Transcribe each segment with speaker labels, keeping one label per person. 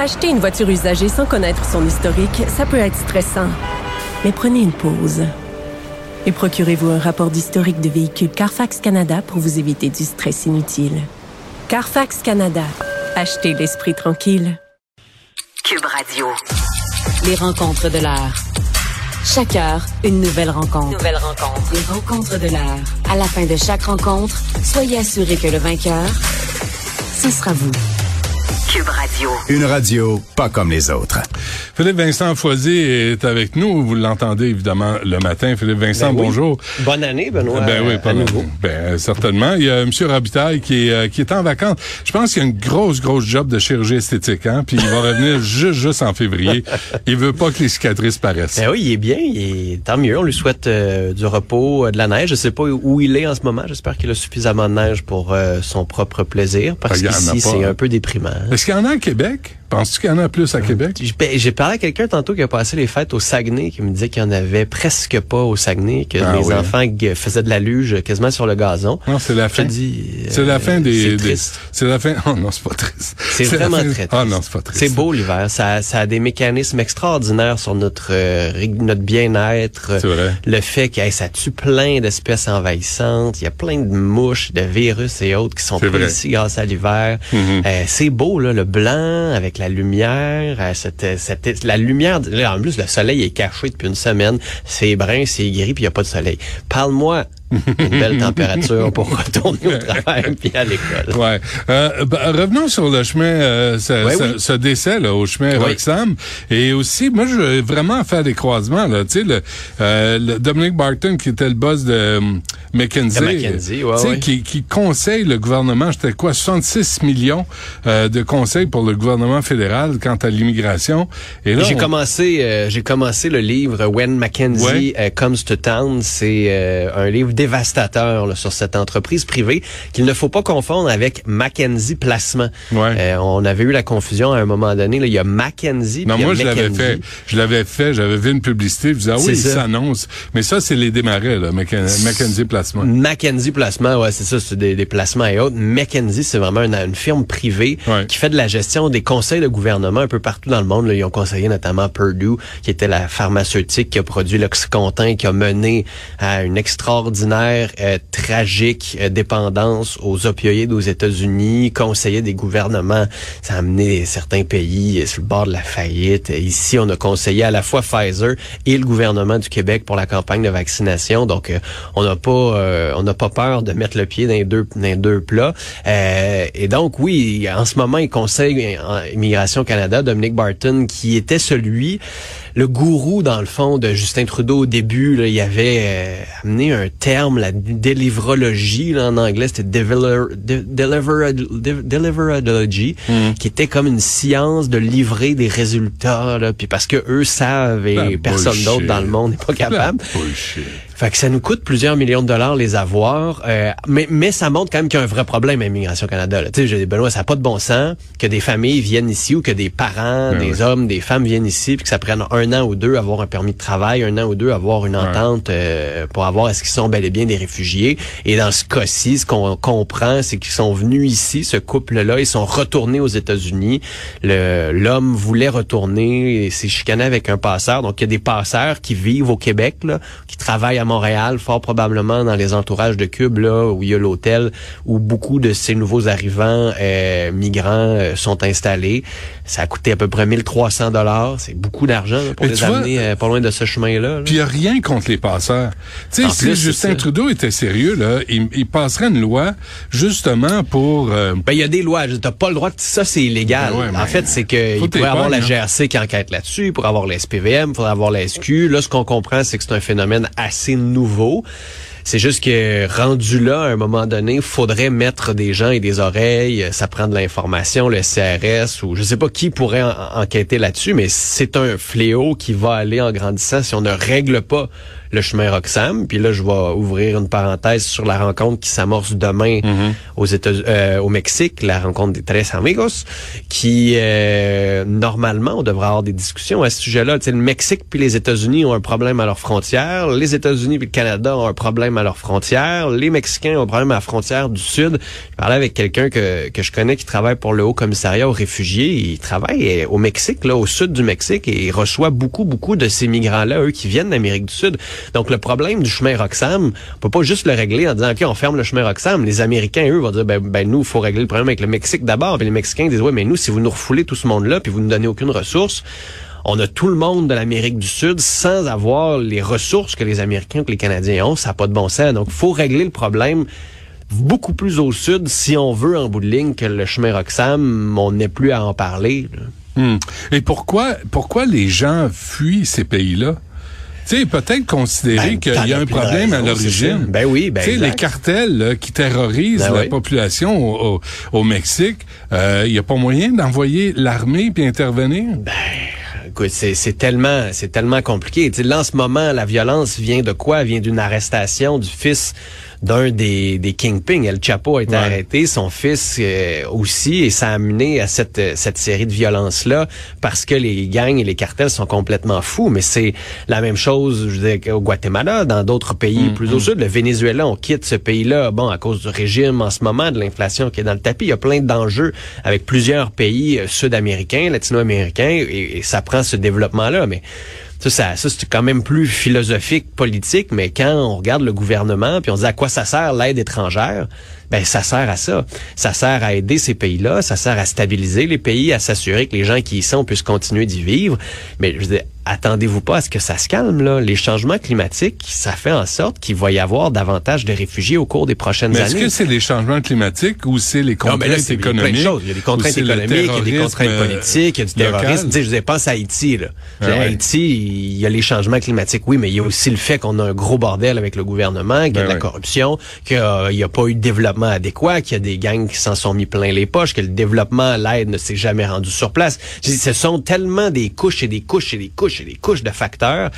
Speaker 1: Acheter une voiture usagée sans connaître son historique, ça peut être stressant. Mais prenez une pause. Et procurez-vous un rapport d'historique de véhicule Carfax Canada pour vous éviter du stress inutile. Carfax Canada. Achetez l'esprit tranquille.
Speaker 2: Cube Radio. Les rencontres de l'heure. Chaque heure, une nouvelle rencontre. Nouvelle rencontre. Les rencontres de l'heure. À la fin de chaque rencontre, soyez assurés que le vainqueur, ce sera vous. Cube Radio.
Speaker 3: Une radio pas comme les autres.
Speaker 4: Philippe Vincent Foisy est avec nous. Vous l'entendez évidemment le matin. Philippe Vincent,
Speaker 5: Ben oui.
Speaker 4: bonjour.
Speaker 5: Bonne année, Benoît.
Speaker 4: Ben oui, pas
Speaker 5: à nouveau.
Speaker 4: Ben, certainement. Il y a M. Robitaille qui est, euh, qui est en vacances. Je pense qu'il y a une grosse, grosse job de chirurgie esthétique, hein, puis il va revenir juste, juste en février. Il veut pas que les cicatrices paraissent.
Speaker 5: Ben oui, il est bien, il est, tant mieux. On lui souhaite euh, du repos, euh, de la neige. Je sais pas où il est en ce moment. J'espère qu'il a suffisamment de neige pour euh, son propre plaisir, parce
Speaker 4: Ben, il y en a
Speaker 5: qu'ici,
Speaker 4: pas,
Speaker 5: c'est
Speaker 4: hein.
Speaker 5: un peu déprimant.
Speaker 4: Est-ce qu'il y en a à Québec? Penses-tu qu'il y en a plus à Québec?
Speaker 5: J'ai- ben, J'ai parlé à quelqu'un tantôt qui a passé les fêtes au Saguenay, qui me disait qu'il y en avait presque pas au Saguenay, que
Speaker 4: Ah
Speaker 5: les
Speaker 4: oui.
Speaker 5: enfants faisaient de la luge quasiment sur le gazon.
Speaker 4: Non, c'est la fin. C'est la
Speaker 5: euh,
Speaker 4: fin des.
Speaker 5: C'est
Speaker 4: la fin. Oh non, c'est pas triste.
Speaker 5: C'est vraiment
Speaker 4: fin-
Speaker 5: très triste.
Speaker 4: Oh non, c'est pas triste.
Speaker 5: C'est beau l'hiver. Ça, ça a des mécanismes extraordinaires sur notre euh, notre bien-être.
Speaker 4: C'est vrai.
Speaker 5: Le fait que hey, ça tue plein d'espèces envahissantes. Il y a plein de mouches, de virus et autres qui sont
Speaker 4: vrai.
Speaker 5: ici grâce à l'hiver.
Speaker 4: Mhm.
Speaker 5: Euh, c'est beau là, le blanc avec la lumière. euh, cette, cette- la lumière. en plus, le soleil est caché depuis une semaine. C'est brun, c'est gris, puis il y a pas de soleil. Parle-moi d'une belle température pour retourner au travail puis à l'école.
Speaker 4: Ouais. Euh, ben, revenons sur le chemin, euh, ce, ce-
Speaker 5: oui.
Speaker 4: ce décès là, au chemin
Speaker 5: Oui.
Speaker 4: Roxham. Et aussi, moi, je veux vraiment faire des croisements. Là. Tu sais, le, euh, le Dominic Barton, qui était le boss de euh, McKinsey,
Speaker 5: McKinsey, ouais,
Speaker 4: tu sais,
Speaker 5: ouais.
Speaker 4: Qui, qui conseille le gouvernement, j'étais quoi, 66 millions euh, de conseils pour le gouvernement fédéral quant à l'immigration. Et là,
Speaker 5: J'ai
Speaker 4: on-
Speaker 5: commencé, euh, j'ai commencé le livre When Mackenzie
Speaker 4: Ouais.
Speaker 5: Comes to Town. C'est euh, un livre dévastateur là, sur cette entreprise privée qu'il ne faut pas confondre avec Mackenzie Placement.
Speaker 4: Ouais.
Speaker 5: Euh, on avait eu la confusion à un moment donné. Là, il y a Mackenzie.
Speaker 4: Non,
Speaker 5: puis il y a
Speaker 4: moi, je l'avais fait. Je l'avais fait. J'avais vu une publicité. Je disais, ah oui,
Speaker 5: C'est
Speaker 4: il
Speaker 5: ça.
Speaker 4: s'annonce. Mais ça, c'est les démarrais, là, Mackenzie, Placement.
Speaker 5: Mackenzie Placement, ouais, c'est ça, c'est des, des placements et autres. Mackenzie, c'est vraiment une, une firme privée
Speaker 4: Ouais.
Speaker 5: qui fait de la gestion des conseils de gouvernement un peu partout dans le monde. là. Ils ont conseillé notamment Purdue, qui était la pharmaceutique qui a produit l'Oxycontin, qui a mené à une extraordinaire, euh, tragique euh, dépendance aux opioïdes aux États-Unis, conseillait des gouvernements. Ça a amené certains pays euh, sur le bord de la faillite. Ici, on a conseillé à la fois Pfizer et le gouvernement du Québec pour la campagne de vaccination. Donc, euh, on n'a pas, euh, on n'a pas peur de mettre le pied dans les deux, dans les deux plats. Et donc, oui, en ce moment, il conseille Immigration Canada, Dominic Barton, qui était celui, le gourou, dans le fond, de Justin Trudeau au début. Là, il avait euh, amené un terme, la délivrologie, là, en anglais, c'était deliver- de- deliver- de- deliverology, qui était comme une science de livrer des résultats. Là, puis parce que eux savent et
Speaker 4: La
Speaker 5: personne d'autre dans le monde n'est pas capable. Fait que ça nous coûte plusieurs millions de dollars les avoir, euh, mais, mais ça montre quand même qu'il y a un vrai problème à Immigration Canada. Tu sais, Benoît, ça n'a pas de bon sens que des familles viennent ici ou que des parents,
Speaker 4: Ben
Speaker 5: des hommes, des femmes viennent ici, puis que ça prenne un an ou deux à avoir un permis de travail, un an ou deux à avoir une entente euh, pour avoir est-ce qu'ils sont bel et bien des réfugiés. Et dans ce cas-ci, ce qu'on comprend, c'est qu'ils sont venus ici, ce couple-là, ils sont retournés aux États-Unis. L'homme voulait retourner et s'est chicané avec un passeur. Donc, il y a des passeurs qui vivent au Québec, là, qui travaillent à Montréal, fort probablement dans les entourages de Cube, là, où il y a l'hôtel, où beaucoup de ces nouveaux arrivants euh, migrants euh, sont installés. Ça a coûté à peu près 1300 dollars. C'est beaucoup d'argent pour les
Speaker 4: tu vois,
Speaker 5: amener euh, pas loin de ce chemin-là. là.
Speaker 4: Puis il n'y a rien contre les passeurs. Tu sais, si
Speaker 5: plus,
Speaker 4: Justin. Trudeau était sérieux, là, il, il passerait une loi justement pour... euh,
Speaker 5: Ben, il y a des lois. T'as pas le droit de... Ça, c'est illégal.
Speaker 4: Ben ouais,
Speaker 5: en fait, c'est que il
Speaker 4: tes
Speaker 5: pourrait avoir la
Speaker 4: hein.
Speaker 5: GRC qui enquête là-dessus, pour avoir la SPVM, il faudrait avoir la SQ. Là, ce qu'on comprend, c'est que c'est un phénomène assez nouveau. C'est juste que rendu là, à un moment donné, faudrait mettre des gens et des oreilles, ça prend de l'information, le CRS ou je sais pas qui pourrait enquêter là-dessus, mais c'est un fléau qui va aller en grandissant si on ne règle pas le chemin Roxham. Puis là, je vais ouvrir une parenthèse sur la rencontre qui s'amorce demain
Speaker 4: Mhm.
Speaker 5: aux États, euh, au Mexique, la rencontre des Tres Amigos, qui euh, normalement on devrait avoir des discussions à ce sujet-là. Tu sais, le Mexique puis les États-Unis ont un problème à leurs frontières, les États-Unis puis le Canada ont un problème à leurs frontières, les Mexicains ont un problème à la frontière du Sud. Je parlais avec quelqu'un que, que je connais qui travaille pour le Haut Commissariat aux réfugiés. Il travaille euh, au Mexique, là, au sud du Mexique, et il reçoit beaucoup, beaucoup de ces migrants-là, eux, qui viennent d'Amérique du Sud. Donc, le problème du chemin Roxham, on peut pas juste le régler en disant, OK, on ferme le chemin Roxham. Les Américains, eux, vont dire, ben, ben nous, il faut régler le problème avec le Mexique d'abord. Puis les Mexicains disent, ouais, mais nous, si vous nous refoulez tout ce monde-là, puis vous ne donnez aucune ressource, on a tout le monde de l'Amérique du Sud sans avoir les ressources que les Américains ou que les Canadiens ont. Ça n'a pas de bon sens. Donc, faut régler le problème beaucoup plus au sud si on veut, en bout de ligne, que le chemin Roxham, on n'ait plus à en parler.
Speaker 4: Hmm. Et pourquoi, pourquoi les gens fuient ces pays-là? Tu sais, peut-être considérer
Speaker 5: Ben,
Speaker 4: qu'il y a un problème à l'origine.
Speaker 5: Ben oui, ben
Speaker 4: Tu sais, les cartels là, qui terrorisent
Speaker 5: Ben
Speaker 4: la
Speaker 5: oui.
Speaker 4: population au, au- au Mexique, euh, il n'y a pas moyen d'envoyer l'armée puis intervenir?
Speaker 5: Écoute, c'est tellement, c'est tellement compliqué. Tu sais, là, en ce moment, la violence vient de quoi? Elle vient d'une arrestation du fils d'un des, des Kingpin. El Chapo a été
Speaker 4: Ouais.
Speaker 5: arrêté, son fils euh, aussi, et ça a amené à cette, euh, cette série de violences-là parce que les gangs et les cartels sont complètement fous. Mais c'est la même chose, je veux dire, au Guatemala, dans d'autres pays plus au sud. Le Venezuela, on quitte ce pays-là, bon, à cause du régime en ce moment, de l'inflation qui est dans le tapis. Il y a plein d'enjeux avec plusieurs pays euh, sud-américains, latino-américains, et, et ça prend ce développement-là. Mais ça, ça, c'est quand même plus philosophique, politique, mais quand on regarde le gouvernement, puis on se dit à quoi ça sert l'aide étrangère, ben ça sert à ça. Ça sert à aider ces pays-là, ça sert à stabiliser les pays, à s'assurer que les gens qui y sont puissent continuer d'y vivre. Mais je veux attendez-vous pas à ce que ça se calme, là. Les changements climatiques, ça fait en sorte qu'il va y avoir davantage de réfugiés au cours des prochaines
Speaker 4: Mais est-ce
Speaker 5: années.
Speaker 4: que c'est les changements climatiques ou c'est les
Speaker 5: Non, mais là,
Speaker 4: contraintes
Speaker 5: c'est plein de
Speaker 4: économiques?
Speaker 5: choses. Il y a des contraintes économiques, il y a des contraintes
Speaker 4: euh,
Speaker 5: politiques, il y a du terrorisme. Tu sais, je pense à Haïti, là.
Speaker 4: Ah ouais.
Speaker 5: Haïti, il y a les changements climatiques, oui, mais il y a aussi le fait qu'on a un gros bordel avec le gouvernement, qu'il y a
Speaker 4: Ben
Speaker 5: de la corruption, qu'il n'y a pas eu de développement adéquat, qu'il y a des gangs qui s'en sont mis plein les poches, que le développement, l'aide ne s'est jamais rendu sur place. Ce sont tellement des couches et des couches et des couches et des couches de facteurs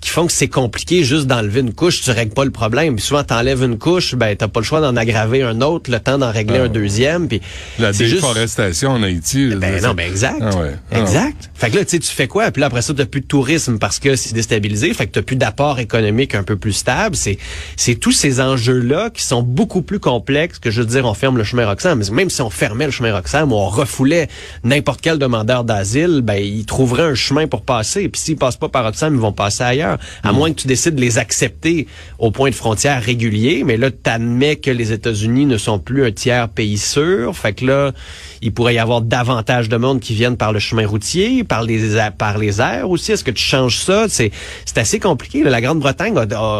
Speaker 5: qui font que c'est compliqué juste d'enlever une couche, tu règles pas le problème. Puis souvent, t'enlèves une couche, ben t'as pas le choix d'en aggraver un autre, le temps d'en régler
Speaker 4: Ah
Speaker 5: un deuxième. Puis
Speaker 4: La
Speaker 5: juste-
Speaker 4: déforestation en Haïti.
Speaker 5: ben non, ben exact.
Speaker 4: Ah ouais. Ah
Speaker 5: Exact. Fait que là, tu sais, tu fais quoi? Puis là, après ça, t'as plus de tourisme parce que c'est déstabilisé. Fait que t'as plus d'apport économique un peu plus stable. C'est, c'est tous ces enjeux-là qui sont beaucoup plus complexes que, je veux dire, on ferme le chemin Roxham. Mais même si on fermait le chemin Roxham ou on refoulait n'importe quel demandeur d'asile, ben, ils trouveraient un chemin pour passer. Puis s'ils passent pas par Roxham, ils vont passer ailleurs. À moins que tu décides de les accepter au point de frontière régulier. Mais là, t'admets que les États-Unis ne sont plus un tiers pays sûr. Fait que là, il pourrait y avoir davantage de monde qui viennent par le chemin routier, par les par les airs aussi. Est-ce que tu changes ça? C'est assez compliqué. là. La Grande-Bretagne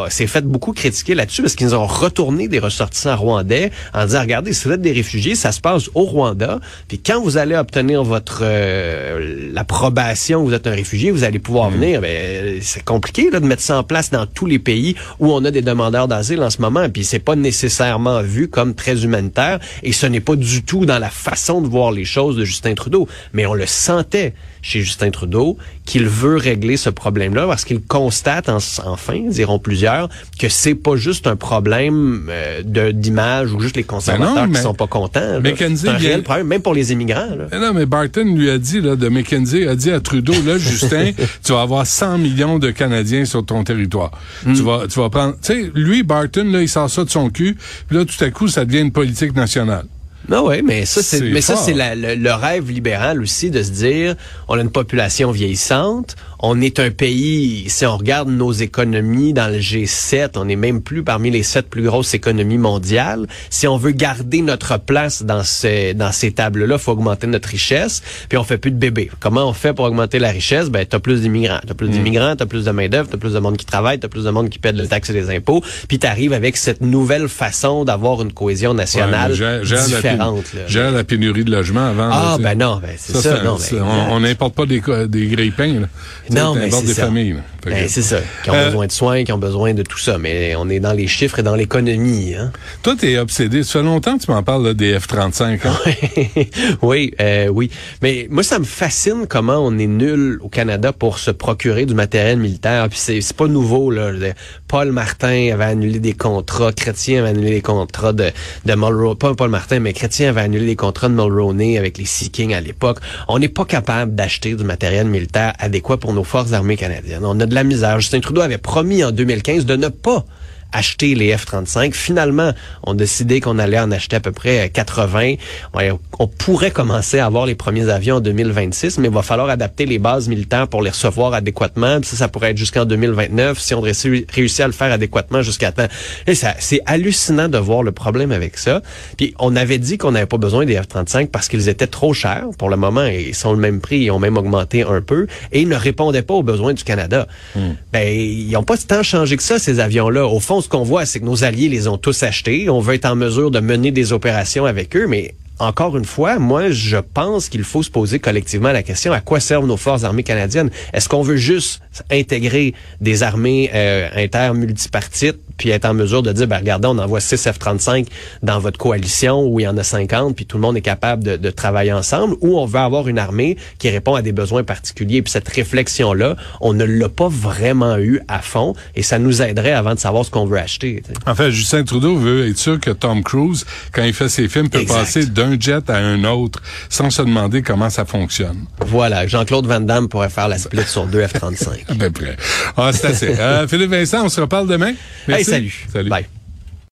Speaker 5: s'est fait beaucoup critiquer là-dessus parce qu'ils ont retourné des ressortissants rwandais en disant regardez, si vous êtes des réfugiés, ça se passe au Rwanda. Puis quand vous allez obtenir votre euh, l'approbation, vous êtes un réfugié, vous allez pouvoir venir. Ben, c'est compliqué là, de mettre ça en place dans tous les pays où on a des demandeurs d'asile en ce moment. Puis c'est pas nécessairement vu comme très humanitaire et ce n'est pas du tout dans la façon de voir les choses de Justin Trudeau. Mais on le sentait chez Justin Trudeau qu'il veut régler ce problème-là parce qu'il constate en- enfin, diront plusieurs, que c'est pas juste un problème euh, de d'image ou juste les conservateurs
Speaker 4: Ben non, mais
Speaker 5: qui sont pas contents. C'est un réel problème, même pour les immigrants. Là.
Speaker 4: Mais non, mais Barton lui a dit, là, de McKenzie, a dit à Trudeau, là, Justin, tu vas avoir 100 millions de Canadiens sur ton territoire.
Speaker 5: Hmm.
Speaker 4: Tu vas, tu vas prendre, tu sais, lui, Barton, là, il sort ça de son cul, puis là, tout à coup, ça devient une politique nationale.
Speaker 5: Non, oui, mais ça, c'est, mais ça, c'est la- le, le rêve libéral aussi de se dire, on a une population vieillissante, on est un pays, si on regarde nos économies dans le G7, on n'est même plus parmi les sept plus grosses économies mondiales. Si on veut garder notre place dans ces, dans ces tables-là, faut augmenter notre richesse, puis on fait plus de bébés. Comment on fait pour augmenter la richesse? Ben, t'as plus d'immigrants. T'as
Speaker 4: Mm.
Speaker 5: plus d'immigrants, t'as plus de main-d'œuvre, t'as plus de monde qui travaille, t'as plus de monde qui paie le taxe et des impôts, puis t'arrives avec cette nouvelle façon d'avoir une cohésion nationale
Speaker 4: Ouais, la
Speaker 5: différente.
Speaker 4: Gère la pénurie de logements avant.
Speaker 5: Ah,
Speaker 4: là,
Speaker 5: ben non, ben c'est ça. non, ben,
Speaker 4: on- n'importe pas des, des grille-pains, sais,
Speaker 5: Non, mais
Speaker 4: t'importes
Speaker 5: c'est
Speaker 4: des
Speaker 5: ça.
Speaker 4: familles, là.
Speaker 5: Ben, c'est ça. Qui ont besoin de soins, qui ont besoin de tout ça. Mais on est dans les chiffres et dans l'économie. Hein?
Speaker 4: Toi, t'es obsédé. Ça fait longtemps que tu m'en parles là, des F-35. Hein?
Speaker 5: oui, euh, oui. Mais moi, ça me fascine comment on est nul au Canada pour se procurer du matériel militaire. Puis c'est, c'est pas nouveau. Là. Paul Martin avait annulé des contrats. Chrétien avait annulé les contrats de, de Mulroney. Pas Paul Martin, mais Chrétien avait annulé les contrats de Mulroney avec les Sea Kings à l'époque. On n'est pas capable d'acheter du matériel militaire adéquat pour nos forces armées canadiennes. On a la misère. Justin Trudeau avait promis en 2015 de ne pas acheter les F-35. Finalement, on a décidé qu'on allait en acheter à peu près 80. On pourrait commencer à avoir les premiers avions en 2026, mais il va falloir adapter les bases militaires pour les recevoir adéquatement. ça, ça pourrait être jusqu'en 2029 si on réussit à le faire adéquatement jusqu'à temps. Et ça, c'est hallucinant de voir le problème avec ça. Puis on avait dit qu'on n'avait pas besoin des F-35 parce qu'ils étaient trop chers. Pour le moment, ils sont le même prix, ils ont même augmenté un peu et ils ne répondaient pas aux besoins du Canada. Hmm. Ben, ils n'ont pas tant changé que ça, ces avions-là. Au fond, ce qu'on voit, c'est que nos alliés les ont tous achetés. On veut être en mesure de mener des opérations avec eux, mais encore une fois, moi, je pense qu'il faut se poser collectivement la question à quoi servent nos forces armées canadiennes? Est-ce qu'on veut juste intégrer des armées euh, intermultipartites puis être en mesure de dire, ben regardez, on envoie 6 F-35 dans votre coalition où il y en a 50, puis tout le monde est capable de, de, travailler ensemble, ou on veut avoir une armée qui répond à des besoins particuliers? Puis cette réflexion-là, on ne l'a pas vraiment eu à fond, et ça nous aiderait avant de savoir ce qu'on veut acheter.
Speaker 4: En fait, Justin Trudeau veut être sûr que Tom Cruise, quand il fait ses films, peut passer d'un jet à un autre sans se demander comment ça fonctionne.
Speaker 5: Voilà, Jean-Claude Van Damme pourrait faire la split sur deux F-35.
Speaker 4: ben près. Ah, c'est assez. Euh, Philippe Vincent, on se reparle demain.
Speaker 5: Merci. salut. Salut. Bye.